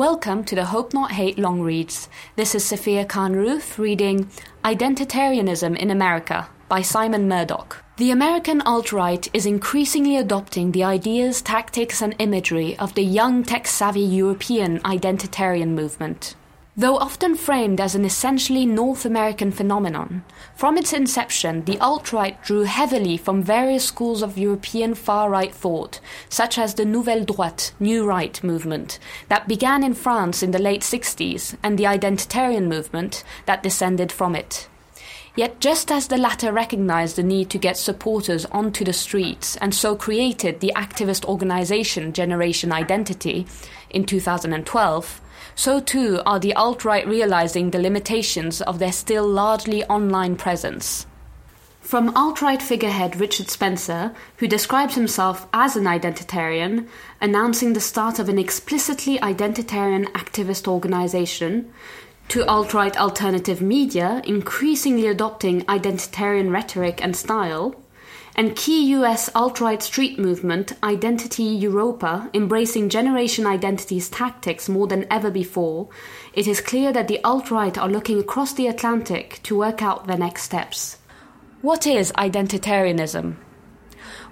Welcome to the Hope Not Hate long reads. This is Sophia Khan Ruth reading Identitarianism in America by Simon Murdoch. The American alt right is increasingly adopting the ideas, tactics, and imagery of the young tech savvy European identitarian movement. Though often framed as an essentially North American phenomenon, from its inception, the alt right drew heavily from various schools of European far right thought, such as the Nouvelle Droite, New Right movement, that began in France in the late 60s, and the Identitarian movement that descended from it. Yet, just as the latter recognized the need to get supporters onto the streets and so created the activist organization Generation Identity in 2012, so too are the alt right realizing the limitations of their still largely online presence. From alt right figurehead Richard Spencer, who describes himself as an identitarian, announcing the start of an explicitly identitarian activist organization, to alt right alternative media increasingly adopting identitarian rhetoric and style, and key US alt right street movement Identity Evropa embracing generation identities tactics more than ever before, it is clear that the alt right are looking across the Atlantic to work out their next steps. What is identitarianism?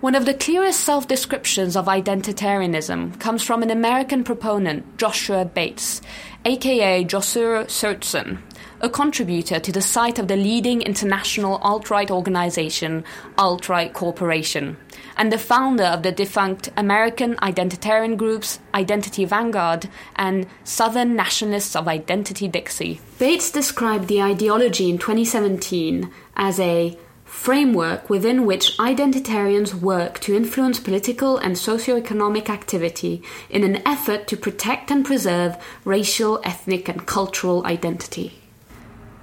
One of the clearest self descriptions of identitarianism comes from an American proponent, Joshua Bates, aka Joshua Surtson, a contributor to the site of the leading international alt right organization, Alt Right Corporation, and the founder of the defunct American identitarian groups Identity Vanguard and Southern Nationalists of Identity Dixie. Bates described the ideology in 2017 as a framework within which identitarians work to influence political and socio-economic activity in an effort to protect and preserve racial, ethnic, and cultural identity.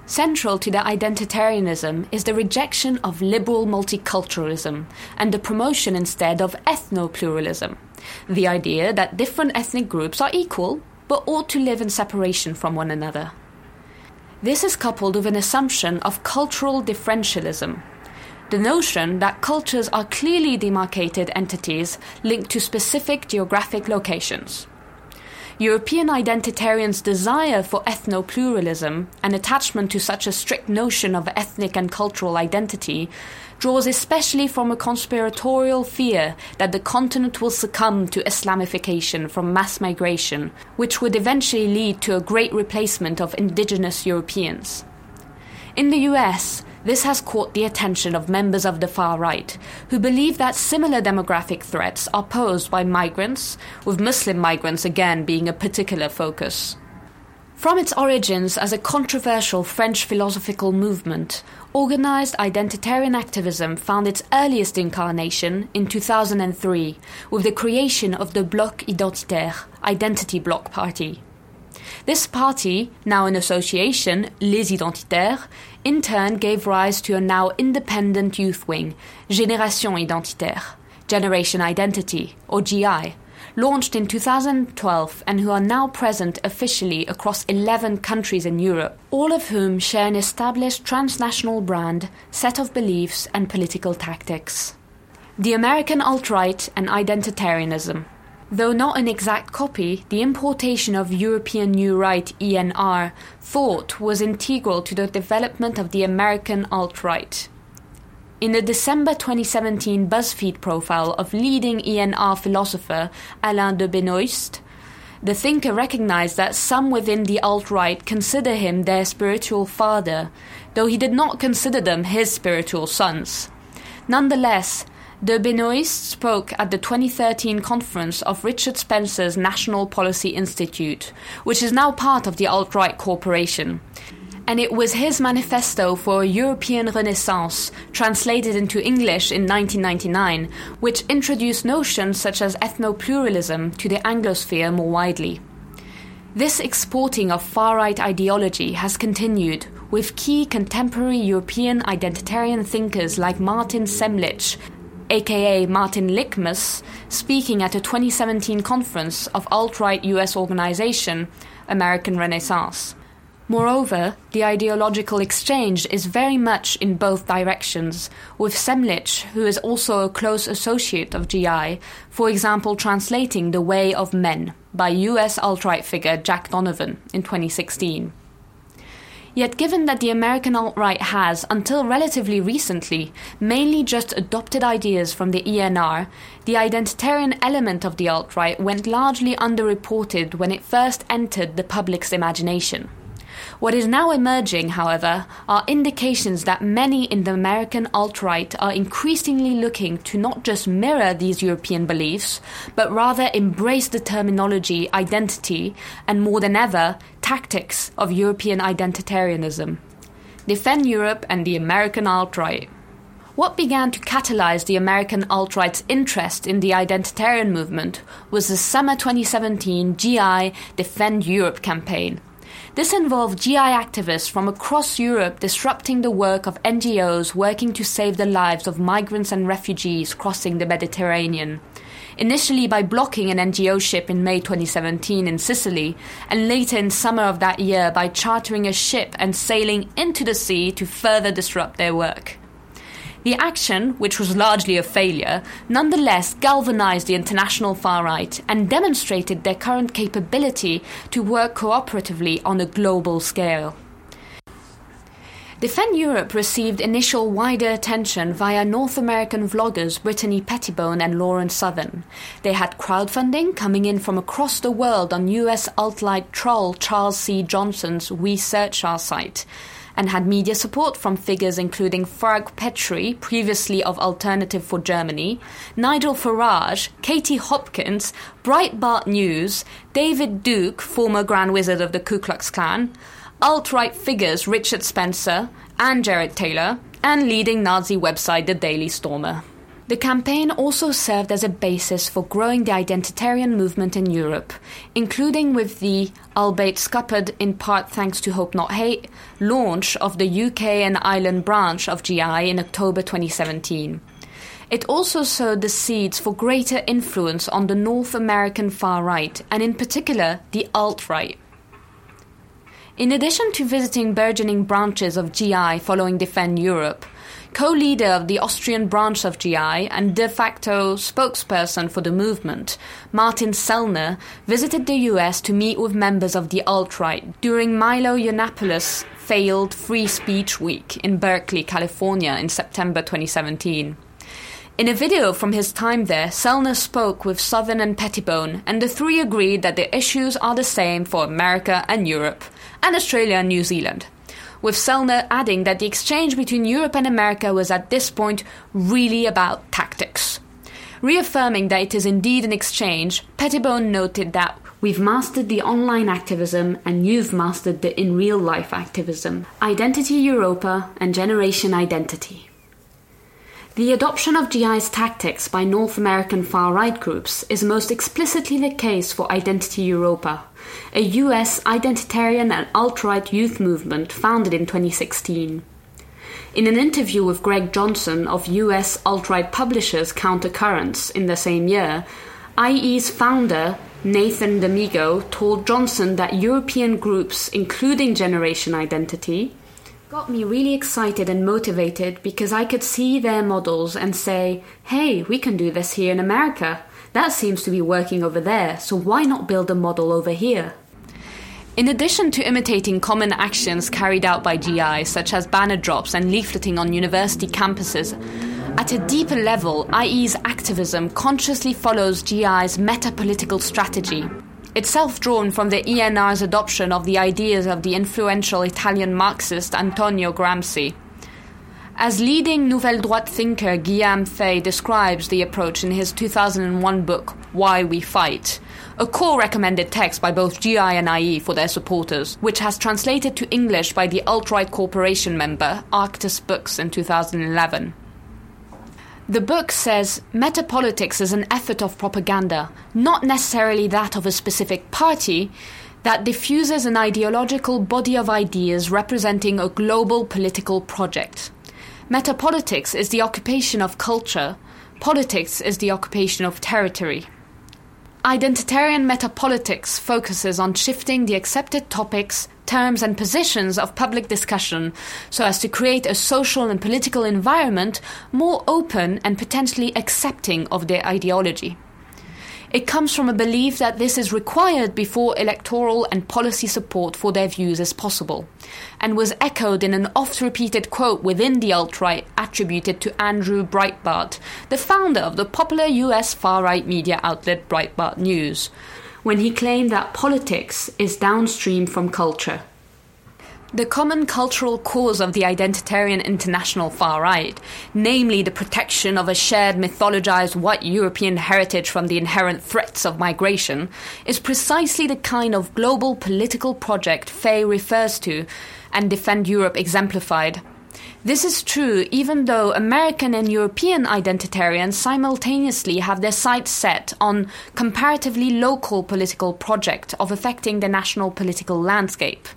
Central to the identitarianism is the rejection of liberal multiculturalism and the promotion instead of ethno pluralism, the idea that different ethnic groups are equal but ought to live in separation from one another. This is coupled with an assumption of cultural differentialism, the notion that cultures are clearly demarcated entities linked to specific geographic locations. European identitarians' desire for ethno pluralism and attachment to such a strict notion of ethnic and cultural identity draws especially from a conspiratorial fear that the continent will succumb to Islamification from mass migration, which would eventually lead to a great replacement of indigenous Europeans. In the US, this has caught the attention of members of the far right, who believe that similar demographic threats are posed by migrants, with Muslim migrants again being a particular focus. From its origins as a controversial French philosophical movement, organized identitarian activism found its earliest incarnation in 2003 with the creation of the Bloc Identitaire, Identity Bloc Party. This party, now in association, Les Identitaires, in turn gave rise to a now independent youth wing, Génération Identitaire, Generation Identity, or GI, launched in 2012 and who are now present officially across 11 countries in Europe, all of whom share an established transnational brand, set of beliefs, and political tactics. The American alt right and identitarianism. Though not an exact copy, the importation of European New Right ENR thought was integral to the development of the American alt right. In the December 2017 BuzzFeed profile of leading ENR philosopher Alain de Benoist, the thinker recognized that some within the alt right consider him their spiritual father, though he did not consider them his spiritual sons. Nonetheless, De Benoist spoke at the 2013 conference of Richard Spencer's National Policy Institute, which is now part of the alt right corporation. And it was his manifesto for a European Renaissance, translated into English in 1999, which introduced notions such as ethno pluralism to the Anglosphere more widely. This exporting of far right ideology has continued, with key contemporary European identitarian thinkers like Martin Semlitsch aka Martin Lichtmesz, speaking at a 2017 conference of alt right US organization, American Renaissance. Moreover, the ideological exchange is very much in both directions, with Semlitsch, who is also a close associate of GI, for example, translating The Way of Men by US alt right figure Jack Donovan in 2016. Yet, given that the American alt right has, until relatively recently, mainly just adopted ideas from the ENR, the identitarian element of the alt right went largely underreported when it first entered the public's imagination. What is now emerging, however, are indications that many in the American alt right are increasingly looking to not just mirror these European beliefs, but rather embrace the terminology identity and more than ever, tactics of European identitarianism. Defend Europe and the American alt right. What began to catalyze the American alt right's interest in the identitarian movement was the summer 2017 GI Defend Europe campaign, this involved GI activists from across Europe disrupting the work of NGOs working to save the lives of migrants and refugees crossing the Mediterranean. Initially by blocking an NGO ship in May 2017 in Sicily, and later in summer of that year by chartering a ship and sailing into the sea to further disrupt their work. The action, which was largely a failure, nonetheless galvanized the international far right and demonstrated their current capability to work cooperatively on a global scale. Defend Europe received initial wider attention via North American vloggers Brittany Pettibone and Lauren Southern. They had crowdfunding coming in from across the world on US alt-right troll Charles C. Johnson's WeSearchr site and had media support from figures including Frauke Petry, previously of Alternative for Germany, Nigel Farage, Katie Hopkins, Breitbart News, David Duke, former Grand Wizard of the Ku Klux Klan, alt right figures Richard Spencer and Jared Taylor, and leading Nazi website The Daily Stormer. The campaign also served as a basis for growing the identitarian movement in Europe, including with the, albeit scuppered in part thanks to Hope Not Hate, launch of the UK and Ireland branch of GI in October 2017. It also sowed the seeds for greater influence on the North American far right, and in particular the alt right. In addition to visiting burgeoning branches of GI following Defend Europe, co leader of the Austrian branch of GI and de facto spokesperson for the movement, Martin Sellner, visited the US to meet with members of the alt right during Milo Yiannopoulos' failed Free Speech Week in Berkeley, California in September 2017. In a video from his time there, Sellner spoke with Southern and Pettibone, and the three agreed that the issues are the same for America and Europe, and Australia and New Zealand with Sellner adding that the exchange between Europe and America was at this point really about tactics. Reaffirming that it is indeed an exchange, Pettibone noted that We've mastered the online activism, and you've mastered the in real life activism. Identity Europa and Generation Identity. The adoption of GI's tactics by North American far right groups is most explicitly the case for Identity Evropa, a US identitarian and alt right youth movement founded in 2016. In an interview with Greg Johnson of US alt right publishers Countercurrents in the same year, IE's founder, Nathan Damigo, told Johnson that European groups, including Generation Identity, got me really excited and motivated because I could see their models and say, hey, we can do this here in America. That seems to be working over there, so why not build a model over here? In addition to imitating common actions carried out by GI, such as banner drops and leafleting on university campuses, at a deeper level, IE's activism consciously follows GI's meta political strategy, itself drawn from the ENR's adoption of the ideas of the influential Italian Marxist Antonio Gramsci. As leading Nouvelle Droite thinker Guillaume Faye describes the approach in his 2001 book, Why We Fight, a core recommended text by both GI and IE for their supporters, which has translated to English by the alt right corporation member Arktos Books in 2011. The book says metapolitics is an effort of propaganda, not necessarily that of a specific party, that diffuses an ideological body of ideas representing a global political project. Metapolitics is the occupation of culture, politics is the occupation of territory. Identitarian metapolitics focuses on shifting the accepted topics, terms, and positions of public discussion so as to create a social and political environment more open and potentially accepting of their ideology. It comes from a belief that this is required before electoral and policy support for their views is possible, and was echoed in an oft repeated quote within the alt right attributed to Andrew Breitbart, the founder of the popular US far right media outlet Breitbart News, when he claimed that politics is downstream from culture. The common cultural cause of the identitarian international far right, namely the protection of a shared mythologized white European heritage from the inherent threats of migration, is precisely the kind of global political project Faye refers to and Defend Europe exemplified. This is true even though American and European identitarians simultaneously have their sights set on comparatively local political project of affecting the national political landscape.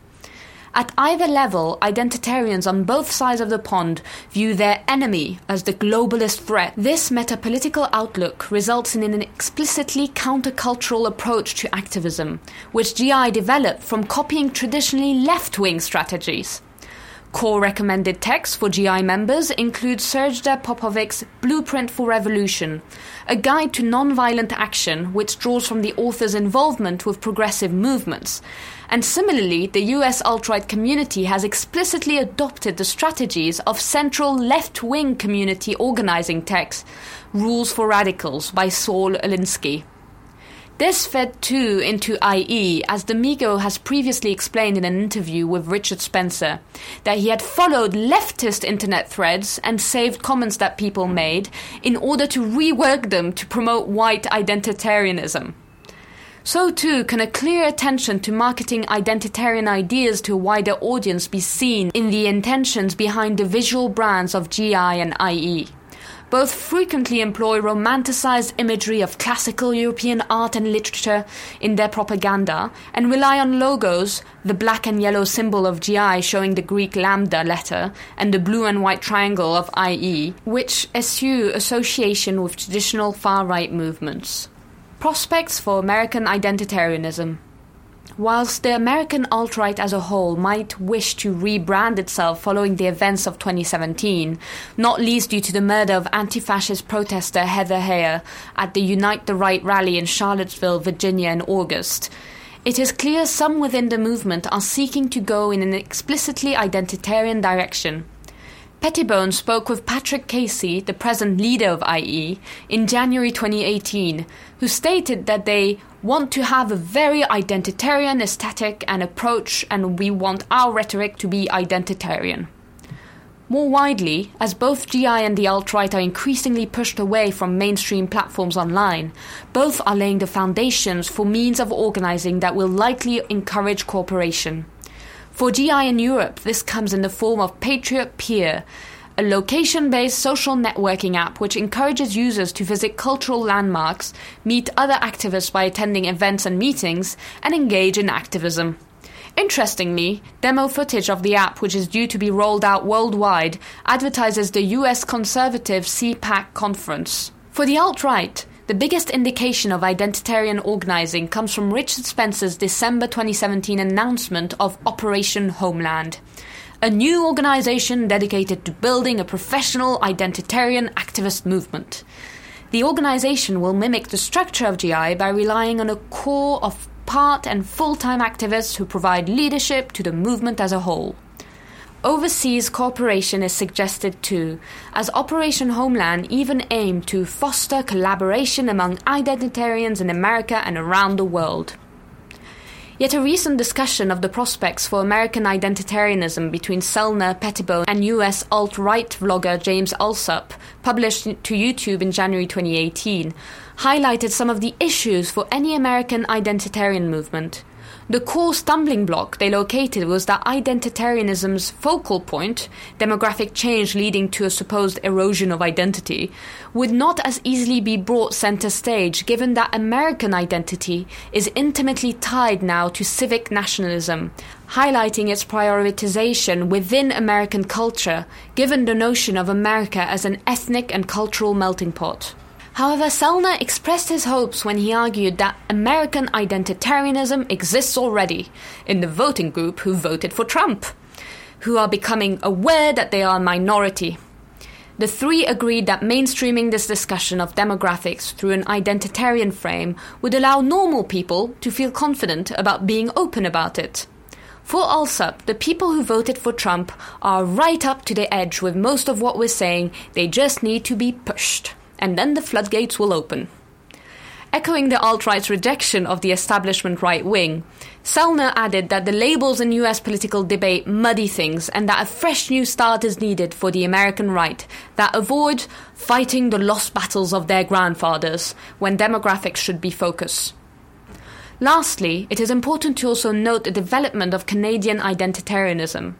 At either level, identitarians on both sides of the pond view their enemy as the globalist threat. This metapolitical outlook results in an explicitly countercultural approach to activism, which GI developed from copying traditionally left wing strategies. Core recommended texts for GI members include Srdja Popovic's Blueprint for Revolution, a guide to nonviolent action which draws from the author's involvement with progressive movements. And similarly, the US alt right community has explicitly adopted the strategies of central left wing community organizing texts, Rules for Radicals by Saul Alinsky. This fed too into IE, as Damigo has previously explained in an interview with Richard Spencer, that he had followed leftist internet threads and saved comments that people made in order to rework them to promote white identitarianism. So too can a clear attention to marketing identitarian ideas to a wider audience be seen in the intentions behind the visual brands of GI and IE both frequently employ romanticized imagery of classical European art and literature in their propaganda and rely on logos, the black and yellow symbol of GI showing the Greek lambda letter and the blue and white triangle of IE, which eschew association with traditional far right movements. Prospects for American identitarianism. Whilst the American alt right as a whole might wish to rebrand itself following the events of 2017, not least due to the murder of anti fascist protester Heather Heyer at the Unite the Right rally in Charlottesville, Virginia in August, it is clear some within the movement are seeking to go in an explicitly identitarian direction. Pettibone spoke with Patrick Casey, the present leader of IE, in January 2018, who stated that they want to have a very identitarian aesthetic and approach, and we want our rhetoric to be identitarian. More widely, as both GI and the alt right are increasingly pushed away from mainstream platforms online, both are laying the foundations for means of organizing that will likely encourage cooperation. For GI in Europe, this comes in the form of Patriot Peer, a location based social networking app which encourages users to visit cultural landmarks, meet other activists by attending events and meetings, and engage in activism. Interestingly, demo footage of the app, which is due to be rolled out worldwide, advertises the US conservative CPAC conference. For the alt right, the biggest indication of identitarian organizing comes from Richard Spencer's December 2017 announcement of Operation Homeland, a new organization dedicated to building a professional identitarian activist movement. The organization will mimic the structure of GI by relying on a core of part and full time activists who provide leadership to the movement as a whole. Overseas cooperation is suggested too, as Operation Homeland even aimed to foster collaboration among identitarians in America and around the world. Yet a recent discussion of the prospects for American identitarianism between Sellner, Pettibone, and US alt right vlogger James Allsup, published to YouTube in January 2018, highlighted some of the issues for any American identitarian movement. The core stumbling block they located was that identitarianism's focal point, demographic change leading to a supposed erosion of identity, would not as easily be brought center stage given that American identity is intimately tied now to civic nationalism, highlighting its prioritization within American culture, given the notion of America as an ethnic and cultural melting pot. However, Sellner expressed his hopes when he argued that American identitarianism exists already in the voting group who voted for Trump, who are becoming aware that they are a minority. The three agreed that mainstreaming this discussion of demographics through an identitarian frame would allow normal people to feel confident about being open about it. For Allsup, the people who voted for Trump are right up to the edge with most of what we're saying, they just need to be pushed, and then the floodgates will open. Echoing the alt right's rejection of the establishment right wing, Sellner added that the labels in US political debate muddy things and that a fresh new start is needed for the American right that avoids fighting the lost battles of their grandfathers when demographics should be focus. Lastly, it is important to also note the development of Canadian identitarianism.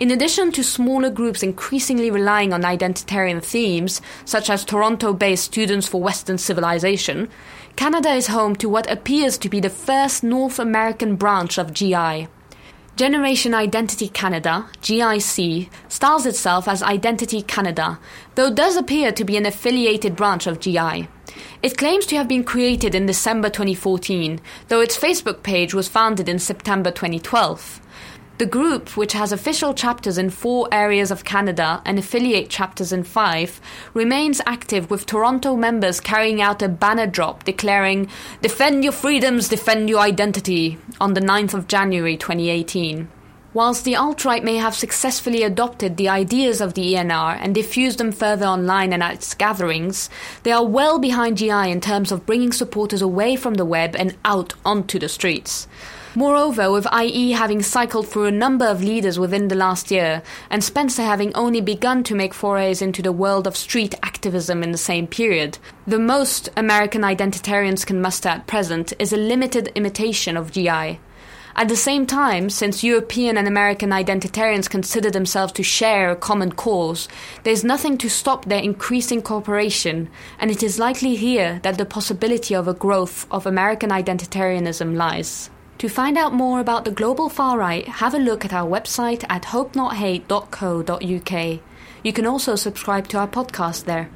In addition to smaller groups increasingly relying on identitarian themes, such as Toronto based Students for Western Civilization, Canada is home to what appears to be the first North American branch of GI. Generation Identity Canada, GIC, styles itself as Identity Canada, though does appear to be an affiliated branch of GI. It claims to have been created in December 2014, though its Facebook page was founded in September 2012. The group, which has official chapters in four areas of Canada and affiliate chapters in five, remains active with Toronto members carrying out a banner drop declaring, Defend your freedoms, defend your identity, on the 9th of January 2018. Whilst the alt right may have successfully adopted the ideas of the ENR and diffused them further online and at its gatherings, they are well behind GI in terms of bringing supporters away from the web and out onto the streets. Moreover, with IE having cycled through a number of leaders within the last year, and Spencer having only begun to make forays into the world of street activism in the same period, the most American identitarians can muster at present is a limited imitation of GI. At the same time, since European and American identitarians consider themselves to share a common cause, there is nothing to stop their increasing cooperation, and it is likely here that the possibility of a growth of American identitarianism lies. To find out more about the global far right, have a look at our website at hopenothate.co.uk. You can also subscribe to our podcast there.